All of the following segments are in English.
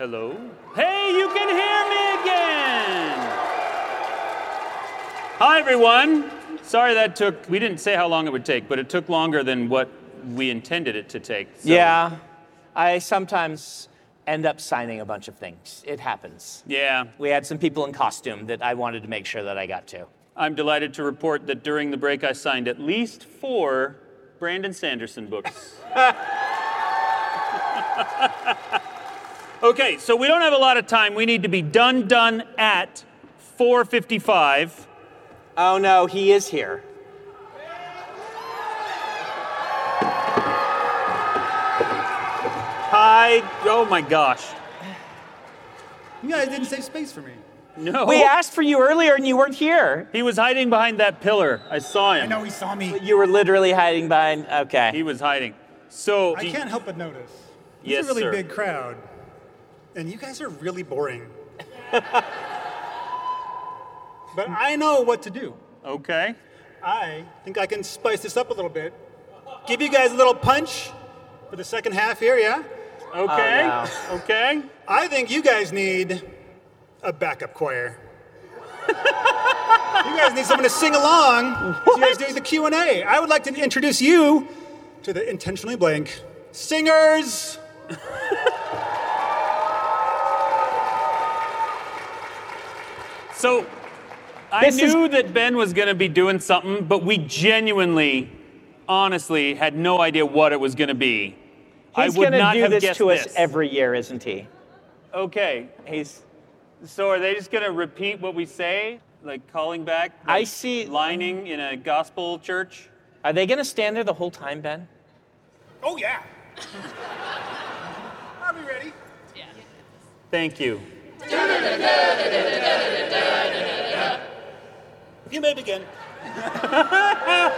Hello? Hey, you can hear me again! Hi, everyone. Sorry that took, we didn't say how long it would take, but it took longer than what we intended it to take. so- Yeah, I sometimes end up signing a bunch of things. It happens. Yeah. We had some people in costume that I wanted to make sure that I got to. I'm delighted to report that during the break I signed at least four Brandon Sanderson books. okay, so we don't have a lot of time. We need to be done done at 4:55. Oh no, he is here. Hi. Oh my gosh. You guys didn't save space for me. No. We asked for you earlier and you weren't here. He was hiding behind that pillar. I saw him. I know he saw me. You were literally hiding behind. Okay. He was hiding. So I can't help but notice. It's Yes, a really sir. big crowd. And you guys are really boring. but I know what to do. Okay. I think I can spice this up a little bit. Give you guys a little punch for the second half here, yeah? Okay. Oh, no. Okay. I think you guys need a backup choir. you guys need someone to sing along as you guys do the Q&A. I would like to introduce you to the intentionally blank singers. So I This is- knew that Ben was going to be doing something, but we genuinely, honestly, had no idea what it was going to be. I He's would gonna not do have this to us this. every year, isn't he? Okay. He's. So are they just going to repeat what we say, like calling back? I see- lining in a gospel church. Are they gonna stand there the whole time, Ben? Oh, yeah. Are we ready? Yeah. Thank you. You may begin.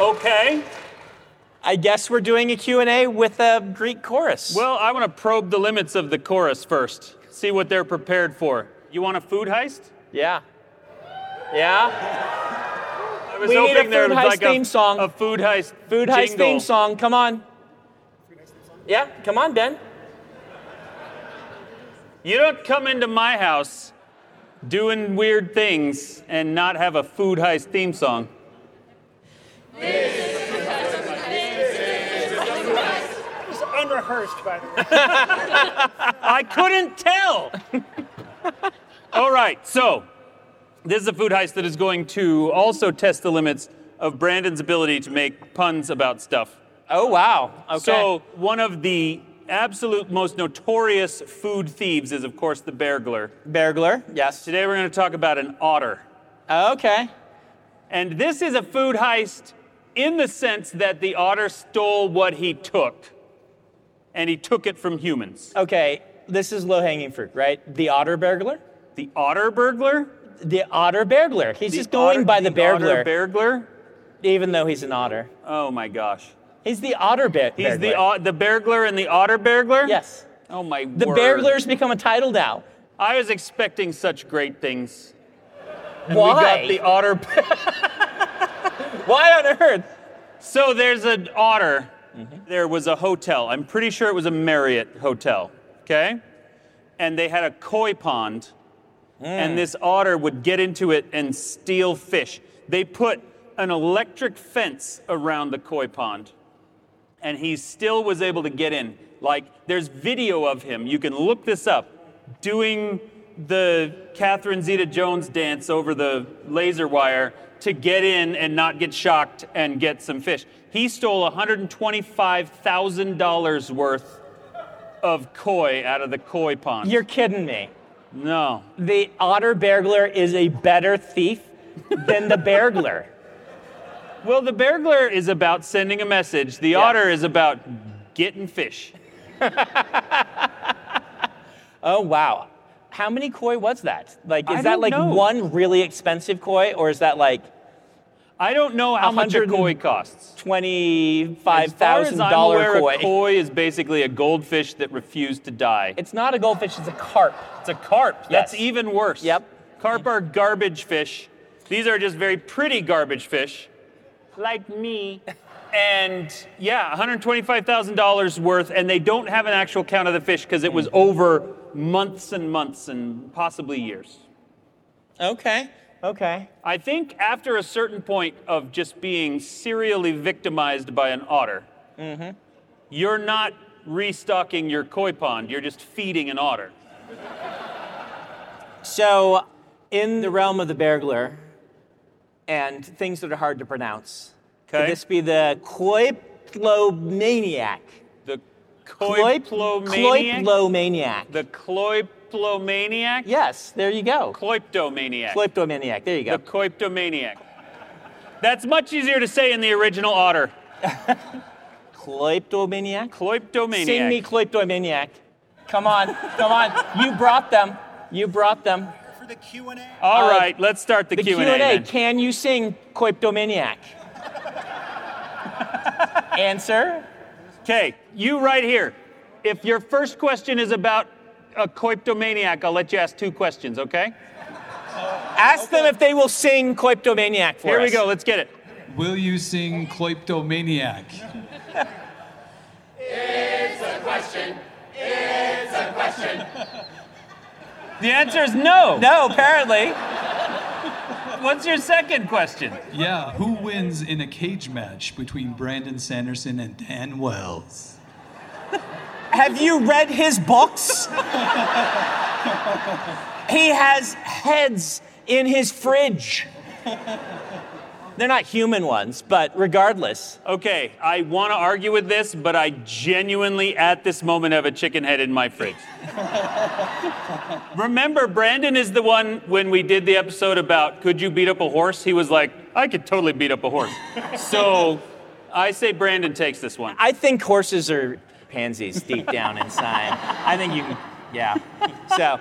Okay. I guess we're doing a Q&A with a Greek chorus. Well, I want to probe the limits of the chorus first. See what they're prepared for. You want a food heist? yeah. Yeah. I was We need a hoping there food was heist like theme a, song. a food heist Food heist theme song. Come on. Yeah, come on, Ben. You don't come into my house doing weird things and not have a food heist theme song. It's unrehearsed, by the way. I couldn't tell. All right, so this is a food heist that is going to also test the limits of Brandon's ability to make puns about stuff. Oh wow. Okay. So, one of the absolute most notorious food thieves is, of course, the burglar. Burglar, Yes. Today, we're going to talk about an otter. Okay. And this is a food heist in the sense that the otter stole what he took, and he took it from humans. Okay. This is low-hanging fruit, right? The otter burglar. The otter burglar? The otter burglar. He's The just going otter- by the, otter burglar, even though he's an otter. Oh my gosh. He's the otter bear. He's the o- the burglar and the otter burglar. Yes. Oh my The word. bearglar's become a title now. I was expecting such great things. And Why? we got the otter. Why on earth? so there's an otter. Mm-hmm. There was a hotel. I'm pretty sure it was a Marriott hotel. Okay? And they had a koi pond. Mm. And this otter would get into it and steal fish. They put an electric fence around the koi pond. And he still was able to get in. Like, there's video of him. You can look this up. Doing the Catherine Zeta Jones dance over the laser wire to get in and not get shocked and get some fish. He stole $125,000 worth of koi out of the koi pond. You're kidding me. no. The otter burglar is a better thief than the burglar. Well, the bearglar is about sending a message. The otter is about getting fish. Oh wow. How many koi was that? Like, is that like know. one really expensive koi, or is that like I don't know how much a 100 and- koi costs. twenty-five As far as I'm aware, koi? a koi is basically a goldfish that refused to die. It's not a goldfish; it's a carp. It's a carp. That's even worse. Yep. Carp are garbage fish. These are just very pretty garbage fish, like me. and yeah, $125,000 worth, and they don't have an actual count of the fish because it was over months and months and possibly years. Okay. Okay. I think after a certain point of just being serially victimized by an otter, mm-hmm. you're not restocking your koi pond, you're just feeding an otter. So, in the realm of the bearglar and things that are hard to pronounce, Okay. could this be the Kloiplomaniac? The Kloip- Kloiplomaniac? Kloiplomaniac. The Kloiplomaniac? Yes, there you go. Kloiptomaniac. Kloiptomaniac. There you go. The Kloiptomaniac. That's much easier to say in the original otter. Kloiptomaniac. Kloiptomaniac. Sing me Kloiptomaniac. Come on, come on. You brought them. You brought them. For the Q&A? All Uh, right, let's start the, The Q&A. Q&A. Can you sing Kloiptomaniac? Answer. Okay, you right here. If your first question is about a Kloiptomaniac, I'll let you ask two questions, okay? Ask them if they will sing Kloiptomaniac for Here we go, let's get it. Will you sing Kloiptomaniac? The answer is no. No, apparently. What's your second question? Yeah, who wins in a cage match between Brandon Sanderson and Dan Wells? Have you read his books? he has heads in his fridge. They're not human ones, but regardless. Okay, I want to argue with this, but I genuinely, at this moment, have a chicken head in my fridge. Remember, Brandon is the one when we did the episode about could you beat up a horse? He was like, I could totally beat up a horse. so I say Brandon takes this one. I think horses are pansies deep down inside. I think you can, yeah. So,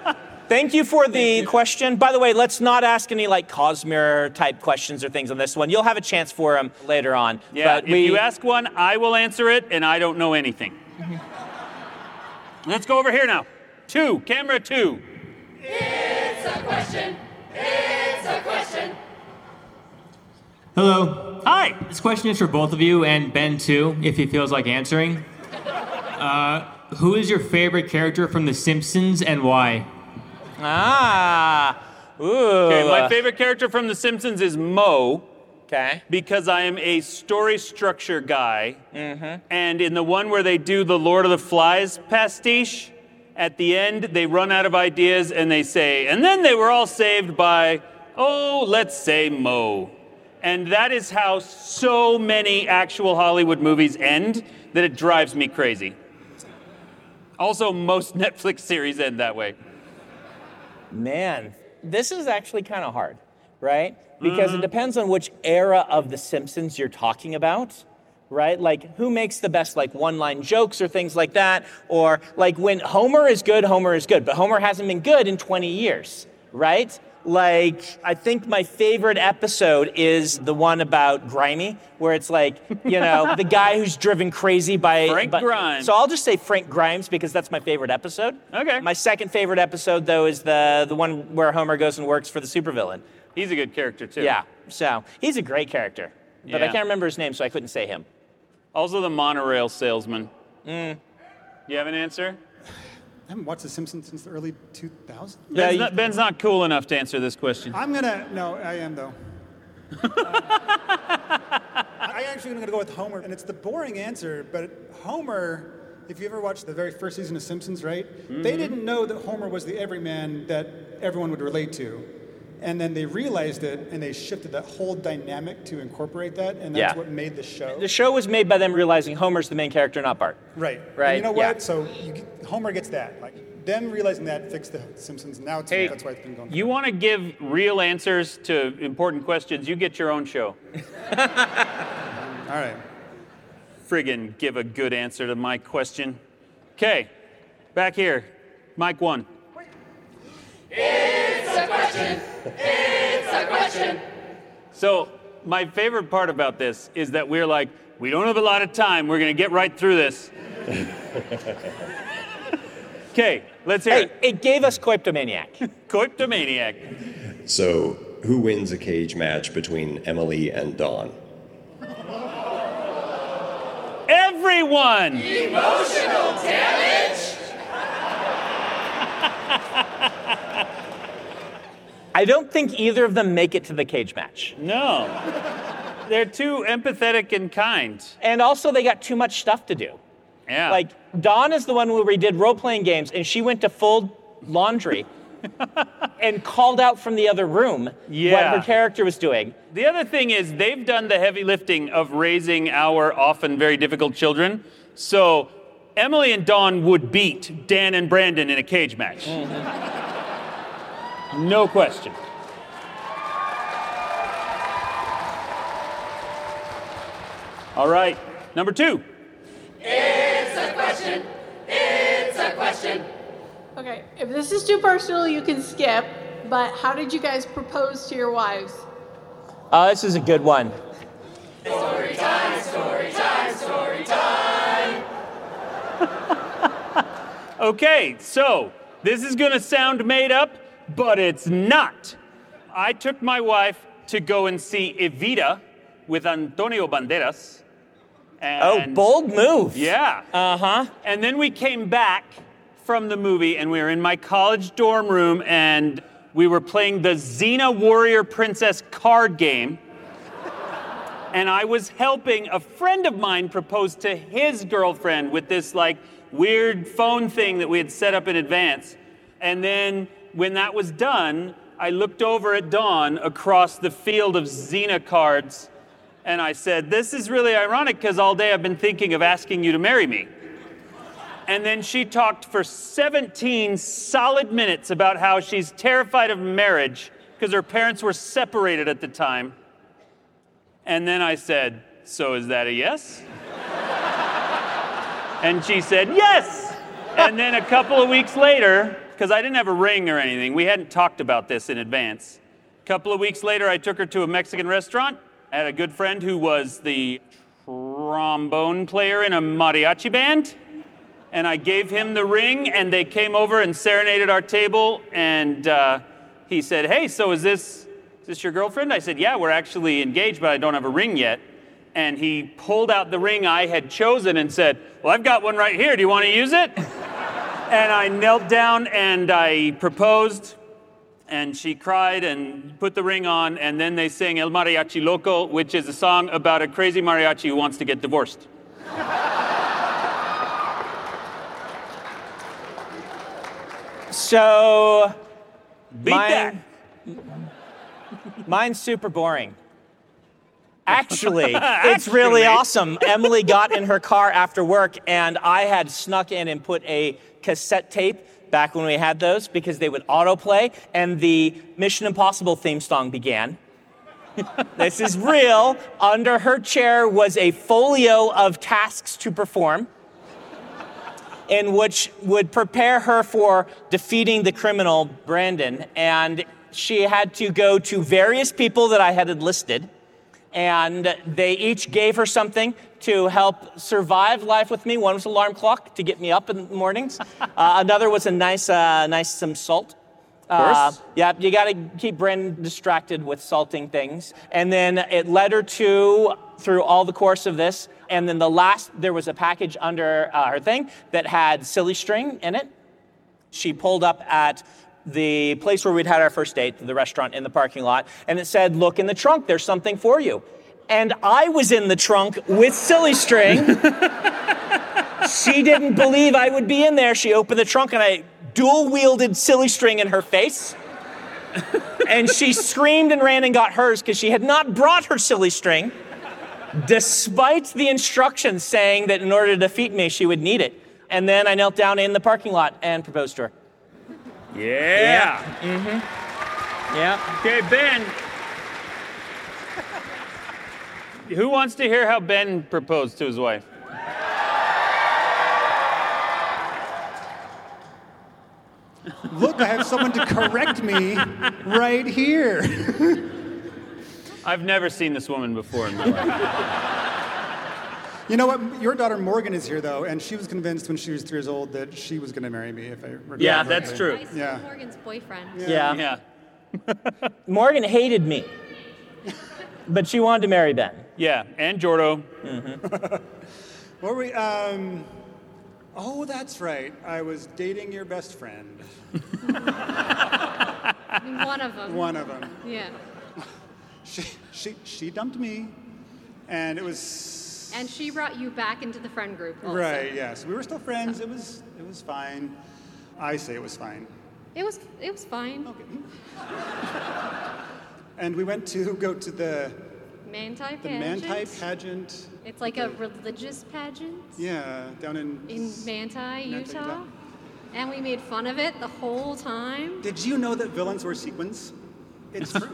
thank you for the question. By the way, let's not ask any like Cosmere type questions or things on this one. You'll have a chance for them later on. Yeah, but if we, you ask one, I will answer it, and I don't know anything. Let's go over here now. Two, camera two. It's a question. It's a question. Hello. Hi. This question is for both of you and Ben too, if he feels like answering. Uh, who is your favorite character from The Simpsons and why? Ah, ooh. Okay, my favorite character from The Simpsons is Moe. Okay. because I am a story structure guy. Mm-hmm. And in the one where they do the Lord of the Flies pastiche, at the end they run out of ideas and they say, and then they were all saved by, oh, let's say Moe. And that is how so many actual Hollywood movies end that it drives me crazy. Also, most Netflix series end that way. Man, this is actually kind of hard, right? Mm-hmm. Because it depends on which era of The Simpsons you're talking about, right? Like, who makes the best, like, one line jokes or things like that? Or, like, when Homer is good, Homer is good, but Homer hasn't been good in 20 years, right? Like, I think my favorite episode is the one about Grimey, where it's like, you know, the guy who's driven crazy by. Frank by- Grimes. So I'll just say Frank Grimes because that's my favorite episode. Okay. My second favorite episode, though, is the the one where Homer goes and works for the supervillain. He's a good character, too. Yeah. So he's a great character, but I can't remember his name, so I couldn't say him. Also, the monorail salesman. Mm. You have an answer? I haven't watched The Simpsons since the early 2000s. Yeah, Ben's, you- not, Ben's not cool enough to answer this question. I'm gonna, no, I am though. I actually am gonna go with Homer, and it's the boring answer, but Homer, if you ever watched the very first season of Simpsons, right? They mm-hmm. didn't know that Homer was the everyman that everyone would relate to. And then they realized it, and they shifted that whole dynamic to incorporate that, and that's Yeah. what made the show. The show was made by them realizing Homer's the main character, not Bart. Right. Right, And you know yeah. what? So you, get- Homer gets that. Like them realizing that fixed the Simpsons. Now it's, Hey, that's why it's been going. On. You want to give real answers to important questions, you get your own show. All right. Friggin' give a good answer to my question. Okay, back here, Mike one. So, my favorite part about this is that we're like, we don't have a lot of time. We're going to get right through this. Okay, let's hear Hey, it. it gave us Coiptomaniac. Coiptomaniac. So, who wins a cage match between Emily and Dawn? everyone. I don't think either of them make it to the cage match. No. They're too empathetic and kind. And also, they got too much stuff to do. Yeah. Like, Dawn is the one where we did role playing games, and she went to fold laundry and called out from the other room Yeah. what her character was doing. The other thing is, they've done the heavy lifting of raising our often very difficult children. So, Emily and Dawn would beat Dan and Brandon in a cage match. Mm-hmm. No question. All right, number two. It's a question. It's a question. Okay, if this is too personal, you can skip. But how did you guys propose to your wives? Oh, this is a good one. Story time, story time, story time. okay, so this is gonna sound made up, but it's not. I took my wife to go and see Evita with Antonio Banderas. And, Oh, bold move. Yeah. Uh huh. And then we came back from the movie and we were in my college dorm room and we were playing the Xena Warrior Princess card game. And I was helping a friend of mine propose to his girlfriend with this like weird phone thing that we had set up in advance. And then when that was done, I looked over at Dawn across the field of Xena cards and I said, This is really ironic because all day I've been thinking of asking you to marry me. And then she talked for 17 solid minutes about how she's terrified of marriage because her parents were separated at the time. And then I said, So is that a yes? and she said, Yes! And then a couple of weeks later, because I didn't have a ring or anything, we hadn't talked about this in advance. A couple of weeks later, I took her to a Mexican restaurant. I had a good friend who was the trombone player in a mariachi band and I gave him the ring, and they came over and serenaded our table. And uh, he said, "Hey, so is this is this your girlfriend?" I said, "Yeah, we're actually engaged, but I don't have a ring yet." And he pulled out the ring I had chosen and said, "Well, I've got one right here. Do you want to use it?" And I knelt down and I proposed. And she cried and put the ring on, and then they sang El Mariachi Loco, which is a song about a crazy mariachi who wants to get divorced. So, Beat Mine- mine's super boring. Actually, it's really awesome. Emily got in her car after work, and I had snuck in and put a cassette tape back when we had those because they would autoplay, and the Mission Impossible theme song began. this is real. Under her chair was a folio of tasks to perform in which would prepare her for defeating the criminal Brandon. And she had to go to various people that I had enlisted, and they each gave her something to help survive life with me. One was an alarm clock to get me up in the mornings. uh, another was a nice, uh, nice some salt. Uh, course. yeah, you got to keep Brandon distracted with salting things. And then it led her to, through all the course of this, and then the last, there was a package under uh, her thing that had silly string in it. She pulled up at the place where we'd had our first date, the restaurant in the parking lot, and it said, Look in the trunk, there's something for you. And I was in the trunk with silly string. she didn't believe I would be in there. She opened the trunk and I dual wielded silly string in her face. and she screamed and ran and got hers because she had not brought her silly string, despite the instructions saying that in order to defeat me, she would need it. And then I knelt down in the parking lot and proposed to her. Yeah. Mm-hmm. Yeah. Okay, Ben. Who wants to hear how Ben proposed to his wife? Look, I have someone to correct me right here. I've never seen this woman before in my life. You know what? Your daughter Morgan is here, though, and she was convinced when she was three years old that she was going to marry me, if I remember Yeah, that's correctly. true. Yeah. Morgan's boyfriend. Yeah. Yeah. Morgan hated me, but she wanted to marry Ben. Yeah, and Jordo. What were we? Um, oh, that's right. I was dating your best friend. One of them. One of them. Yeah. She, she, she dumped me, and it was And she brought you back into the friend group. Also. right. Yes, we were still friends. It was it was fine. I say it was fine. It was it was fine. Okay. And we went to go to the Manti the pageant. Manti pageant. It's like a religious pageant Yeah, down in. in Manti, Utah. Utah. And we made fun of it the whole time. Did you know that villains were sequins? It's true.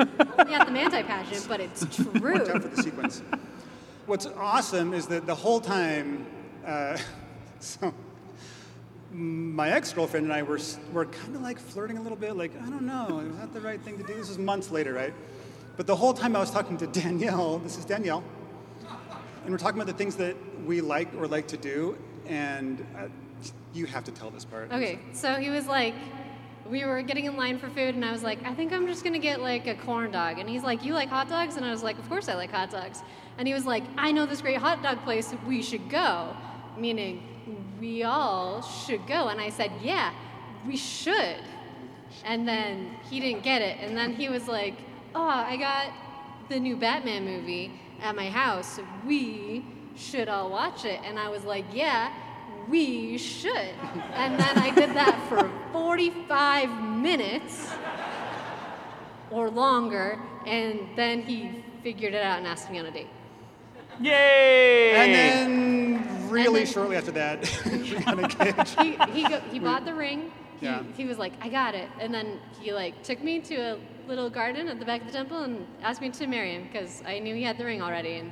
Yeah, the Manti pageant, but it's Watch out for true. the sequence. What's awesome is that the whole time, uh, so my ex-girlfriend and I were were kind of like flirting a little bit, like I don't know, is that the right thing to do? This was months later, right? But the whole time I was talking to Danielle. This is Danielle, and we're talking about the things that we like or like to do, and uh, you have to tell this part. Okay, so he was like, we were getting in line for food, and I was like, I think I'm just gonna get like a corn dog. And he's like, You like hot dogs? And I was like, Of course I like hot dogs. And he was like, I know this great hot dog place, we should go. Meaning, we all should go. And I said, Yeah, we should. And then he didn't get it. And then he was like, Oh, I got the new Batman movie at my house. We should all watch it. And I was like, Yeah, we should. And then I did that for 45 minutes or longer. And then he figured it out and asked me on a date. Yay! And then, really then- shortly after that, we got engaged. He, he, go, he bought the ring. He, Yeah. he was like, I got it. And then he like took me to a little garden at the back of the temple and asked me to marry him because I knew he had the ring already. And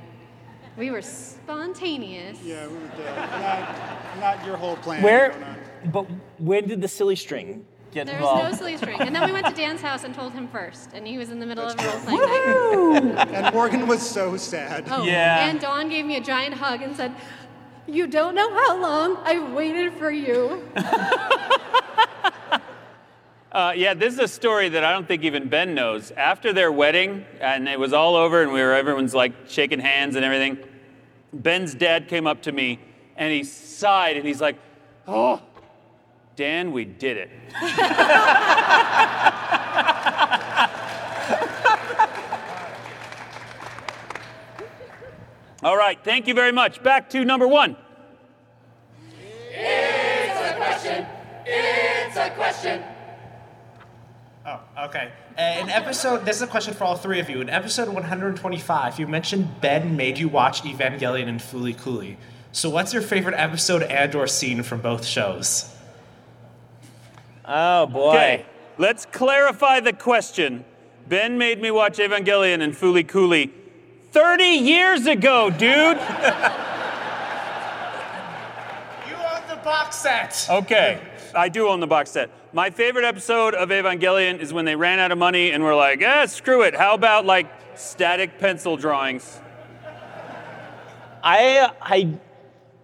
we were spontaneous. Yeah, we were dead. Not, not your whole plan. Where, but when did the silly string get There was no silly string. And then we went to Dan's house and told him first. And he was in the middle of a role playing night. And Morgan was so sad. Oh, Yeah. And Dawn gave me a giant hug and said, You don't know how long I've waited for you. Uh, yeah, this is a story that I don't think even Ben knows. After their wedding, and it was all over, and we were everyone's like shaking hands and everything. Ben's dad came up to me, and he sighed, and he's like, "Oh, Dan, we did it." all right, thank you very much. Back to number one. It's a question. It's a question. Oh, okay. Uh, in episode, this is a question for all three of you. In episode 125, you mentioned Ben made you watch Evangelion and Fooly Cooley. So, what's your favorite episode and/or scene from both shows? Oh boy. Okay, let's clarify the question. Ben made me watch Evangelion and Fooly Cooley 30 years ago, dude. You own the box set. Okay, I do own the box set. My favorite episode of Evangelion is when they ran out of money and were like, eh, screw it. How about like static pencil drawings? I, I,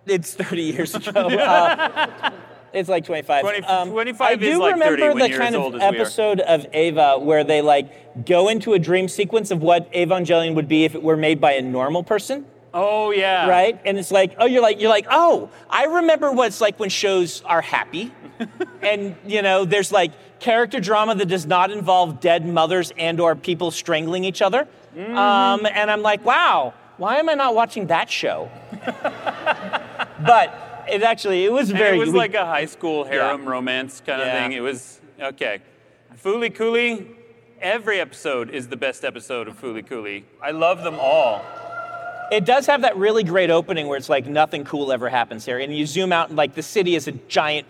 it's 30 years ago. Uh, it's like 25. 20 Um, 25 I is do like remember the kind of old as we are. episode of Eva where they like go into a dream sequence of what Evangelion would be if it were made by a normal person. Oh, yeah. right? And it's like, oh, you're like, you're like, oh, I remember what it's like when shows are happy, and you know, there's like character drama that does not involve dead mothers and/or people strangling each other. Mm-hmm. Um, and I'm like, wow, why am I not watching that show? but it actually, it was And very. it was we- like a high school harem romance kind of Yeah. thing. It was, okay. Fooly Cooley, every episode is the best episode of Fooly Cooley. I love them all. It does have that really great opening where it's like nothing cool ever happens here, and you zoom out and like the city is a giant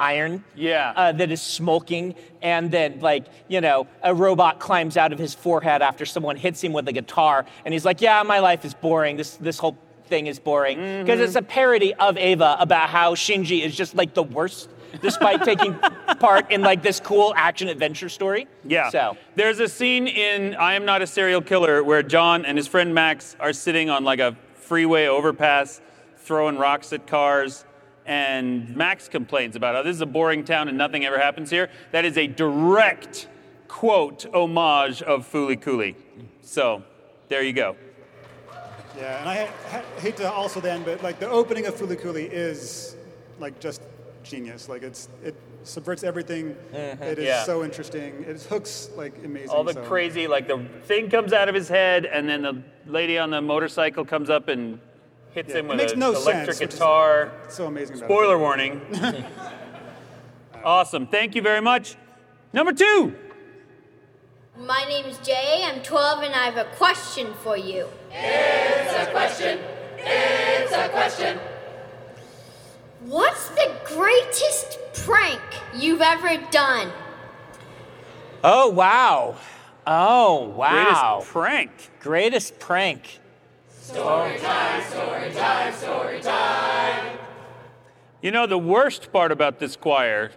iron Yeah. uh, that is smoking, and then like you know a robot climbs out of his forehead after someone hits him with a guitar, and he's like, "Yeah, my life is boring. This this whole thing is boring because it's a parody of Eva about how Shinji is just like the worst." Despite taking part in like this cool action adventure story. Yeah. So there's a scene in I Am Not a Serial Killer where John and his friend Max are sitting on like a freeway overpass throwing rocks at cars. And Max complains about how this is a boring town and nothing ever happens here. That is a direct quote homage of Fooly Cooley. So there you go. Yeah, and I ha- ha- hate to also then, but like the opening of Fooly Cooly is like just genius. Like it's it subverts everything. Mm-hmm. It is Yeah. so interesting. It hooks like amazing. All the so- crazy, like the thing comes out of his head, and then the lady on the motorcycle comes up and hits Yeah, him with an no electric sense, guitar. So amazing. About Spoiler warning. awesome. Thank you very much. Number two. My name is Jay. I'm 12 and I have a question for you. It's a question. It's a question. What's the greatest prank you've ever done? Oh wow. Oh wow. Greatest prank. Greatest prank. You know, the worst part about this choir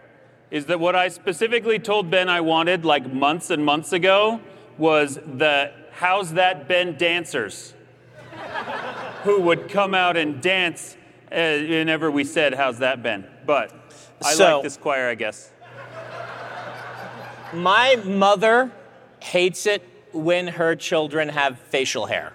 is that what I specifically told Ben I wanted like months and months ago was the How's That Ben dancers who would come out and dance uh, whenever we said, How's that Ben? But I So- like this choir, I guess. My mother hates it when her children have facial hair.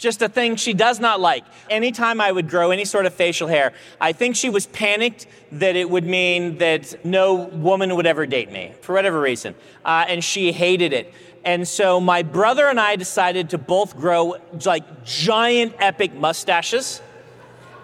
Just a thing she does not like. Anytime I would grow any sort of facial hair, I think she was panicked that it would mean that no woman would ever date me for whatever reason. Uh, and she hated it. And so my brother and I decided to both grow like giant epic mustaches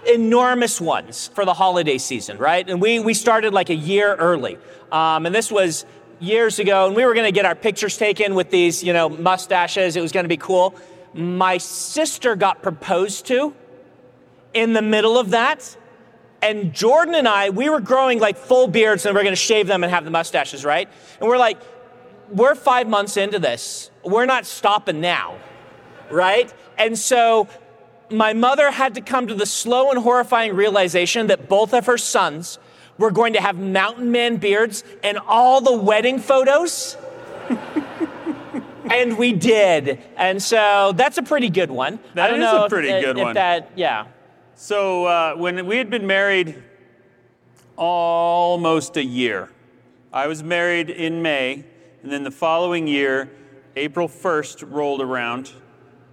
enormous ones for the holiday season, right? And we, we started like a year early. Um, and this was years ago, and we were gonna get our pictures taken with these, you know, mustaches. It was gonna be cool. My sister got proposed to in the middle of that. And Jordan and I, we were growing like full beards and we're gonna shave them and have the mustaches, right? And we're like, we're five months into this. We're not stopping now, right? And so my mother had to come to the slow and horrifying realization that both of her sons were going to have mountain man beards and all the wedding photos. and we did. And so that's a pretty good one. That I don't is a know if- pretty good if one. that, yeah. So uh, when we had been married almost a year, I was married in May, and then the following year, April 1st rolled around,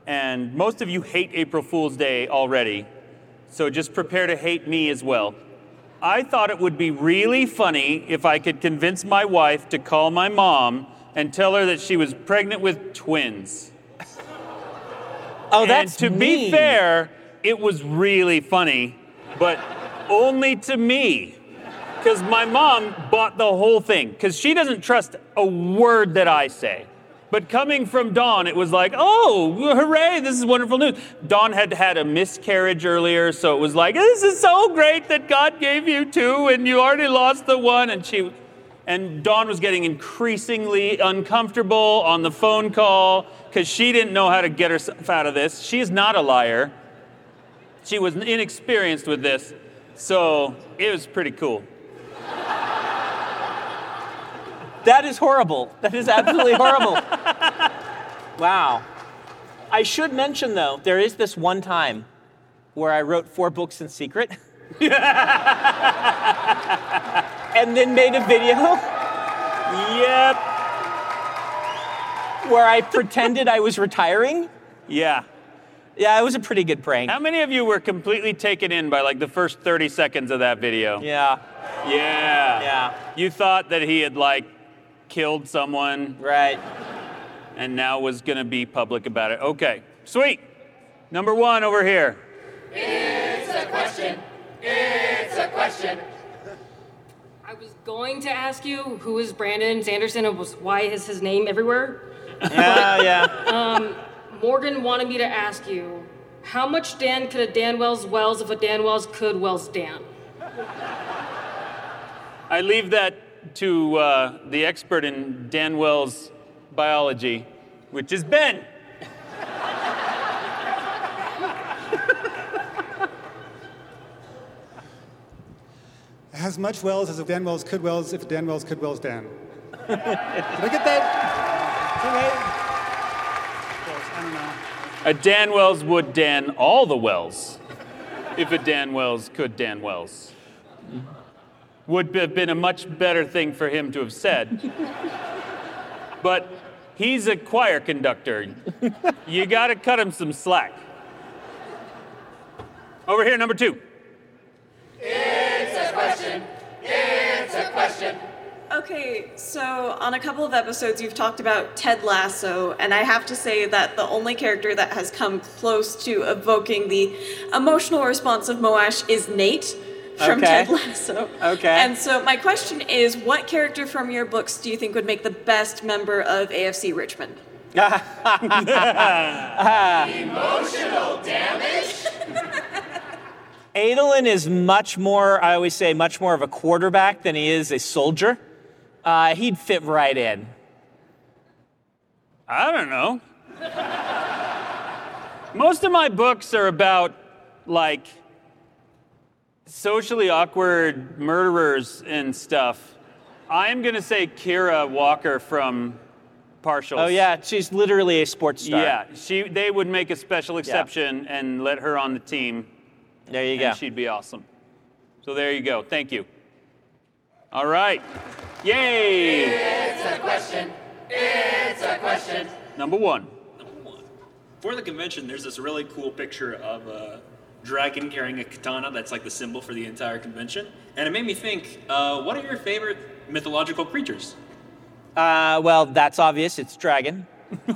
and most of you hate April Fool's Day already, so just prepare to hate me as well. I thought it would be really funny if I could convince my wife to call my mom and tell her that she was pregnant with twins. Oh, that's and to be fair, it was really funny, but only to me. Because my mom bought the whole thing, because she doesn't trust a word that I say. But coming from Dawn, it was like, oh, hooray, this is wonderful news. Dawn had had a miscarriage earlier, so it was like, this is so great that God gave you two and you already lost the one. And she, and Dawn was getting increasingly uncomfortable on the phone call because she didn't know how to get herself out of this. She is not a liar. She was inexperienced with this, so it was pretty cool. That is horrible. That is absolutely horrible. Wow. I should mention, though, there is this one time where I wrote four books in secret and then made a video Yep. where I pretended I was retiring. Yeah. Yeah, it was a pretty good prank. How many of you were completely taken in by like the first 30 seconds of that video? Yeah, Yeah. yeah, You thought that he had like killed someone right. and now was going to be public about it. Okay. Sweet. Number one over here. It's a question. It's a was going to ask you who is Brandon Sanderson and why is his name everywhere. Yeah, yeah. Morgan wanted me to ask you, how much Dan could a Dan Wells Wells if a Dan Wells could Wells Dan? I leave that to uh, the expert in Dan Wells biology, which is Ben. As much Wells as if Dan Wells could Wells, if Dan Wells could Wells Dan. Did I get that? Is that right? Close, I don't know. A Dan Wells would Dan all the wells if a Dan Wells could Dan Wells. Would have been a much better thing for him to have said. But he's a choir conductor. You got to cut him some slack. Over here, number two. It's a question. It's a question. Okay, so on a couple of episodes, you've talked about Ted Lasso, and I have to say that the only character that has come close to evoking the emotional response of Moash is Nate from Okay. Ted Lasso. Okay. And so my question is, what character from your books do you think would make the best member of AFC Richmond? Emotional damage? Adolin is much more, I always say, much more of a quarterback than he is a soldier. Uh, he'd fit right in. I don't know. Most of my books are about like socially awkward murderers and stuff. I'm gonna say Kira Walker from Partials. Oh, yeah, she's literally a sports star. Yeah, she. They would make a special exception and let her on the team. There you and go. She'd be awesome. So there you go. Thank you. All right. Yay! It's a question. It's a question. Number one. Number one. For the convention, there's this really cool picture of a dragon carrying a katana that's like the symbol for the entire convention. And it made me think, uh, what are your favorite mythological creatures? Uh, well, that's obvious. It's dragon.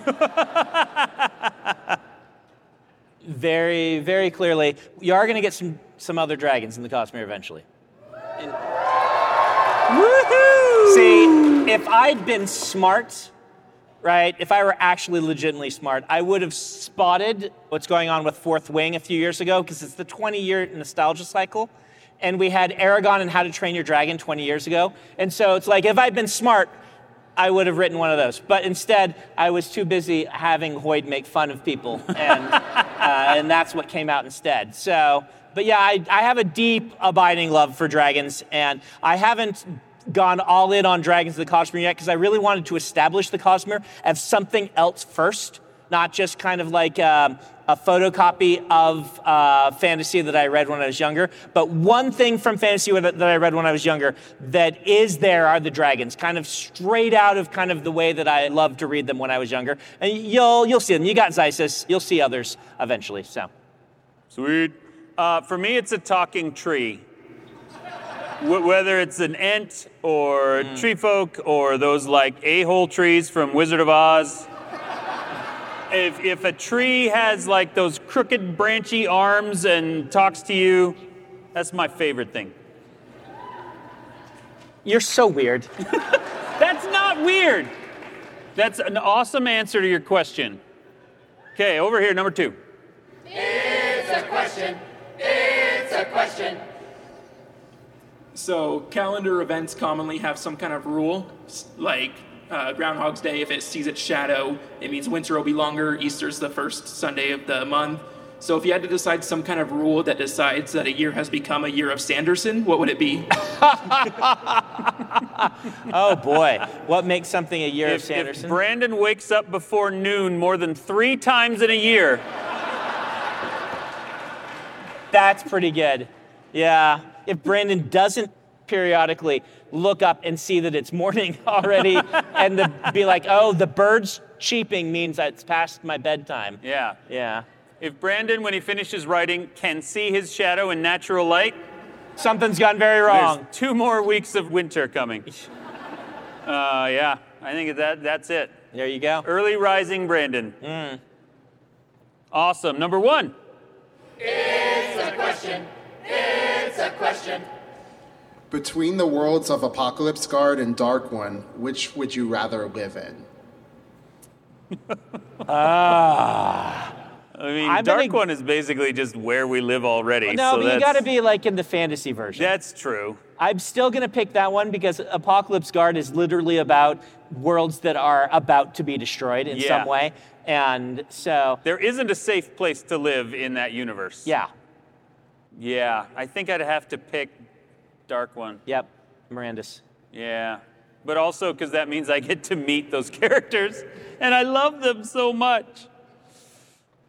very, very clearly. You are going to get some, some other dragons in the Cosmere eventually. See, if I'd been smart, right, if I were actually legitimately smart, I would have spotted what's going on with Fourth Wing a few years ago because it's the 20 year nostalgia cycle. And we had Eragon and How to Train Your Dragon 20 years ago. And so it's like, if I'd been smart, I would have written one of those. But instead, I was too busy having Hoid make fun of people. And, uh, and that's what came out instead. So, but yeah, I, I have a deep, abiding love for dragons. And I haven't gone all in on Dragons of the Cosmere yet because I really wanted to establish the Cosmere as something else first, not just kind of like um, a photocopy of uh, fantasy that I read when I was younger. But one thing from fantasy that I read when I was younger that is there are the dragons, kind of straight out of kind of the way that I loved to read them when I was younger. And you'll you'll see them. You got Xisis. You'll see others eventually. So. Sweet. Uh, for me, it's a talking tree. Wh- whether it's an ent or tree folk or those like a-hole trees from Wizard of Oz. If, if a tree has like those crooked branchy arms and talks to you, that's my favorite thing. You're so weird. That's not weird. That's an awesome answer to your question. Okay, over here, number two. It's a question. It's a question. So calendar events commonly have some kind of rule, like uh, Groundhog's Day. If it sees its shadow, it means winter will be longer. Easter's the first Sunday of the month. So if you had to decide some kind of rule that decides that a year has become a year of Sanderson, what would it be? oh boy, what makes something a year of If, if Sanderson? Brandon wakes up before noon more than three times in a year, That's pretty good. Yeah. If Brandon doesn't periodically look up and see that it's morning already and the, be like, oh, the birds cheeping means that it's past my bedtime. yeah. Yeah. If Brandon, when he finishes writing, can see his shadow in natural light, something's gone very wrong. There's two more weeks of winter coming. Uh, yeah, I think that that's it. There you go. Early rising Brandon. Mm. Awesome. Number one. It's a question. It's a question. Between the worlds of Apocalypse Guard and Dark One, which would you rather live in? Ah. I mean, I'm Dark gonna- One is basically just where we live already. no, so but you got to be like in the fantasy version. That's true. I'm still going to pick that one because Apocalypse Guard is literally about worlds that are about to be destroyed in Yeah. some way. And so, There isn't a safe place to live in that universe. yeah. Yeah, I think I'd have to pick Dark One. Yep. Mirandus. Yeah. But also because that means I get to meet those characters, and I love them so much.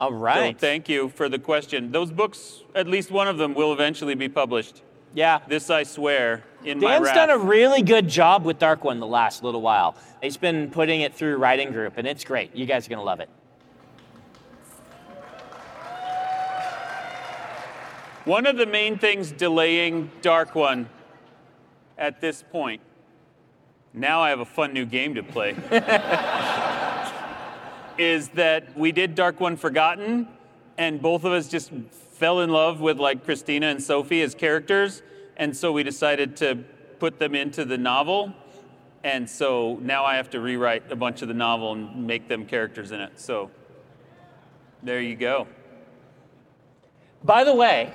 All right. So thank you for the question. Those books, at least one of them, will eventually be published. Yeah. This I swear in my Dan's done a really good job with Dark One the last little while. He's been putting it through writing group, and it's great. You guys are going to love it. One of the main things delaying Dark One at this point. Now I have a fun new game to play. is that we did Dark One Forgotten, and both of us just fell in love with like Christina and Sophie as characters, and so we decided to put them into the novel. And so now I have to rewrite a bunch of the novel and make them characters in it. So there you go. By the way,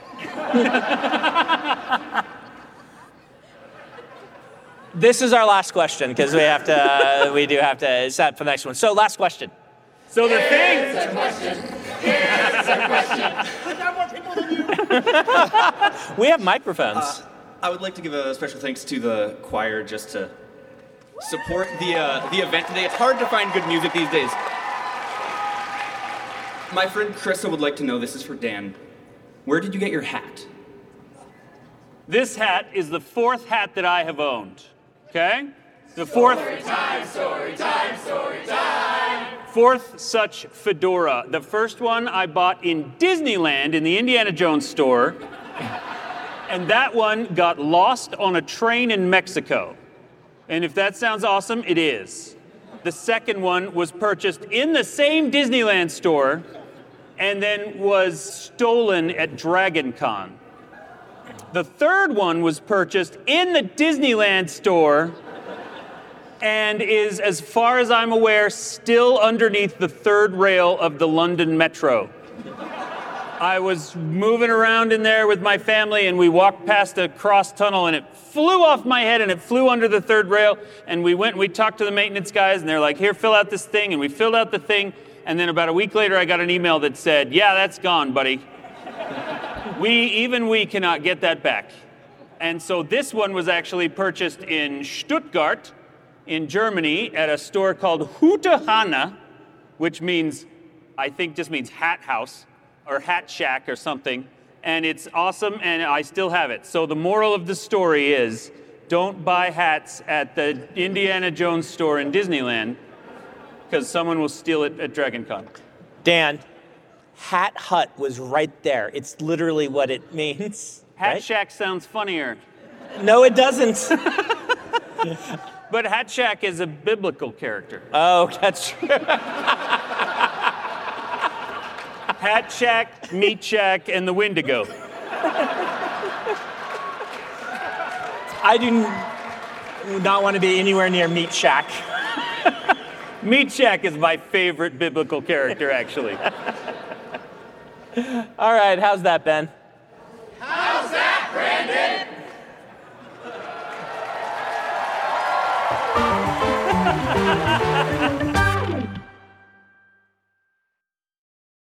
this is our last question because we have to. Uh, we do have to set up for the next one. So last question. So the thing. It's a question. It's a question. we have microphones. Uh, I would like to give a special thanks to the choir just to support the uh, the event today. It's hard to find good music these days. My friend Krista would like to know. This is for Dan. Where did you get your hat? This hat is the fourth hat that I have owned. Okay? The fourth. Story time, story time, story time. Fourth such fedora. The first one I bought in Disneyland in the Indiana Jones store. And that one got lost on a train in Mexico. And if that sounds awesome, it is. The second one was purchased in the same Disneyland store and then was stolen at Dragon Con. The third one was purchased in the Disneyland store and is, as far as I'm aware, still underneath the third rail of the London Metro. I was moving around in there with my family, and we walked past a cross tunnel, and it flew off my head and it flew under the third rail. And we went and we talked to the maintenance guys, and they're like, Here, fill out this thing. And we filled out the thing. And then about a week later, I got an email that said, Yeah, that's gone, buddy. we, even we cannot get that back. And so this one was actually purchased in Stuttgart, in Germany, at a store called Hute Hanna, which means, I think just means hat house or hat shack or something. And it's awesome, and I still have it. So the moral of the story is don't buy hats at the Indiana Jones store in Disneyland because someone will steal it at DragonCon. Dan, Hat Hut was right there. It's literally what it means. Hat right? Shack sounds funnier. No, it doesn't. But Hat Shack is a biblical character. oh, that's true. Hat Shack, Meat Shack, and the Wendigo. I do not want to be anywhere near Meat Shack. Meat is my favorite biblical character, actually. All right, how's that, Ben? How's that, Brandon?